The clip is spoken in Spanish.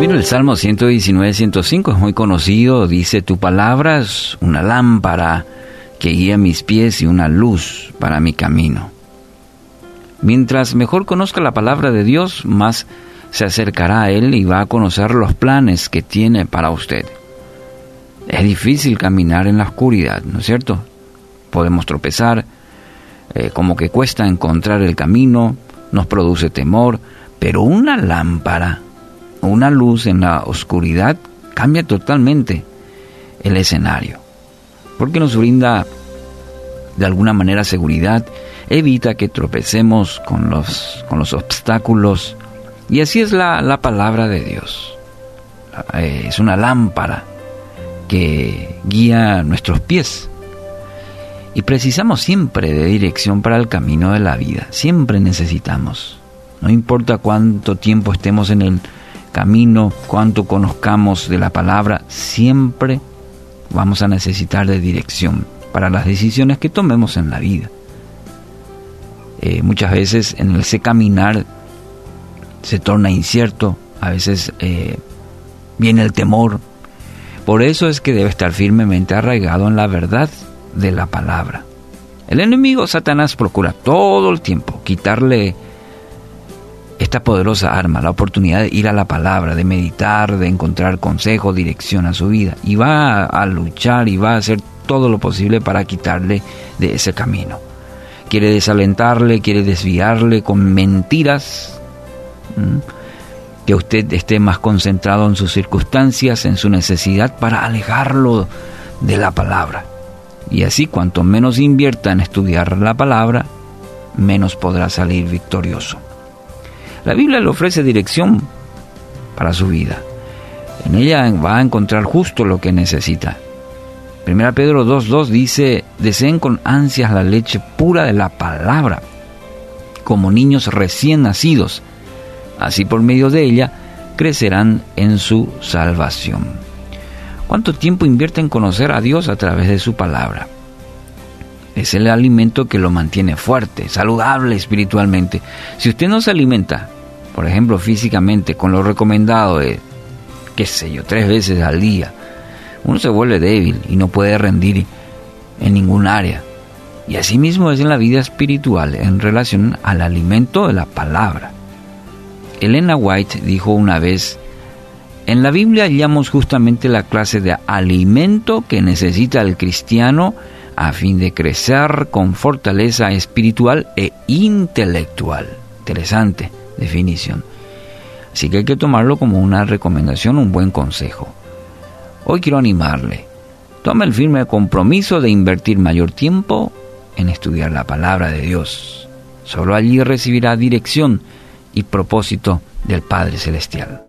Mira, el Salmo 119, 105 es muy conocido. Dice, tu palabra es una lámpara que guía mis pies y una luz para mi camino. Mientras mejor conozca la palabra de Dios, más se acercará a Él y va a conocer los planes que tiene para usted. Es difícil caminar en la oscuridad, ¿no es cierto? Podemos tropezar, eh, como que cuesta encontrar el camino, nos produce temor, pero una lámpara, una luz en la oscuridad cambia totalmente el escenario, porque nos brinda de alguna manera seguridad, evita que tropecemos con los, con los obstáculos, y así es la, la palabra de Dios. Eh, es una lámpara que guía nuestros pies. Y precisamos siempre de dirección para el camino de la vida. Siempre necesitamos. No importa cuánto tiempo estemos en el camino, cuánto conozcamos de la palabra, siempre vamos a necesitar de dirección para las decisiones que tomemos en la vida. Eh, muchas veces en ese caminar se torna incierto, a veces eh, viene el temor. Por eso es que debe estar firmemente arraigado en la verdad de la palabra. El enemigo Satanás procura todo el tiempo quitarle esta poderosa arma, la oportunidad de ir a la palabra, de meditar, de encontrar consejo, dirección a su vida. Y va a luchar y va a hacer todo lo posible para quitarle de ese camino. Quiere desalentarle, quiere desviarle con mentiras. Que usted esté más concentrado en sus circunstancias, en su necesidad, para alejarlo de la palabra. Y así, cuanto menos invierta en estudiar la palabra, menos podrá salir victorioso. La Biblia le ofrece dirección para su vida. En ella va a encontrar justo lo que necesita. 1 Pedro 2.2 dice, deseen con ansias la leche pura de la palabra, como niños recién nacidos. Así por medio de ella crecerán en su salvación. ¿Cuánto tiempo invierte en conocer a Dios a través de su palabra? Es el alimento que lo mantiene fuerte, saludable espiritualmente. Si usted no se alimenta, por ejemplo, físicamente, con lo recomendado de, qué sé yo, tres veces al día, uno se vuelve débil y no puede rendir en ningún área. Y asimismo es en la vida espiritual en relación al alimento de la palabra. Elena White dijo una vez, en la Biblia hallamos justamente la clase de alimento que necesita el cristiano a fin de crecer con fortaleza espiritual e intelectual. Interesante definición. Así que hay que tomarlo como una recomendación, un buen consejo. Hoy quiero animarle. Tome el firme compromiso de invertir mayor tiempo en estudiar la palabra de Dios. Solo allí recibirá dirección y propósito del Padre Celestial.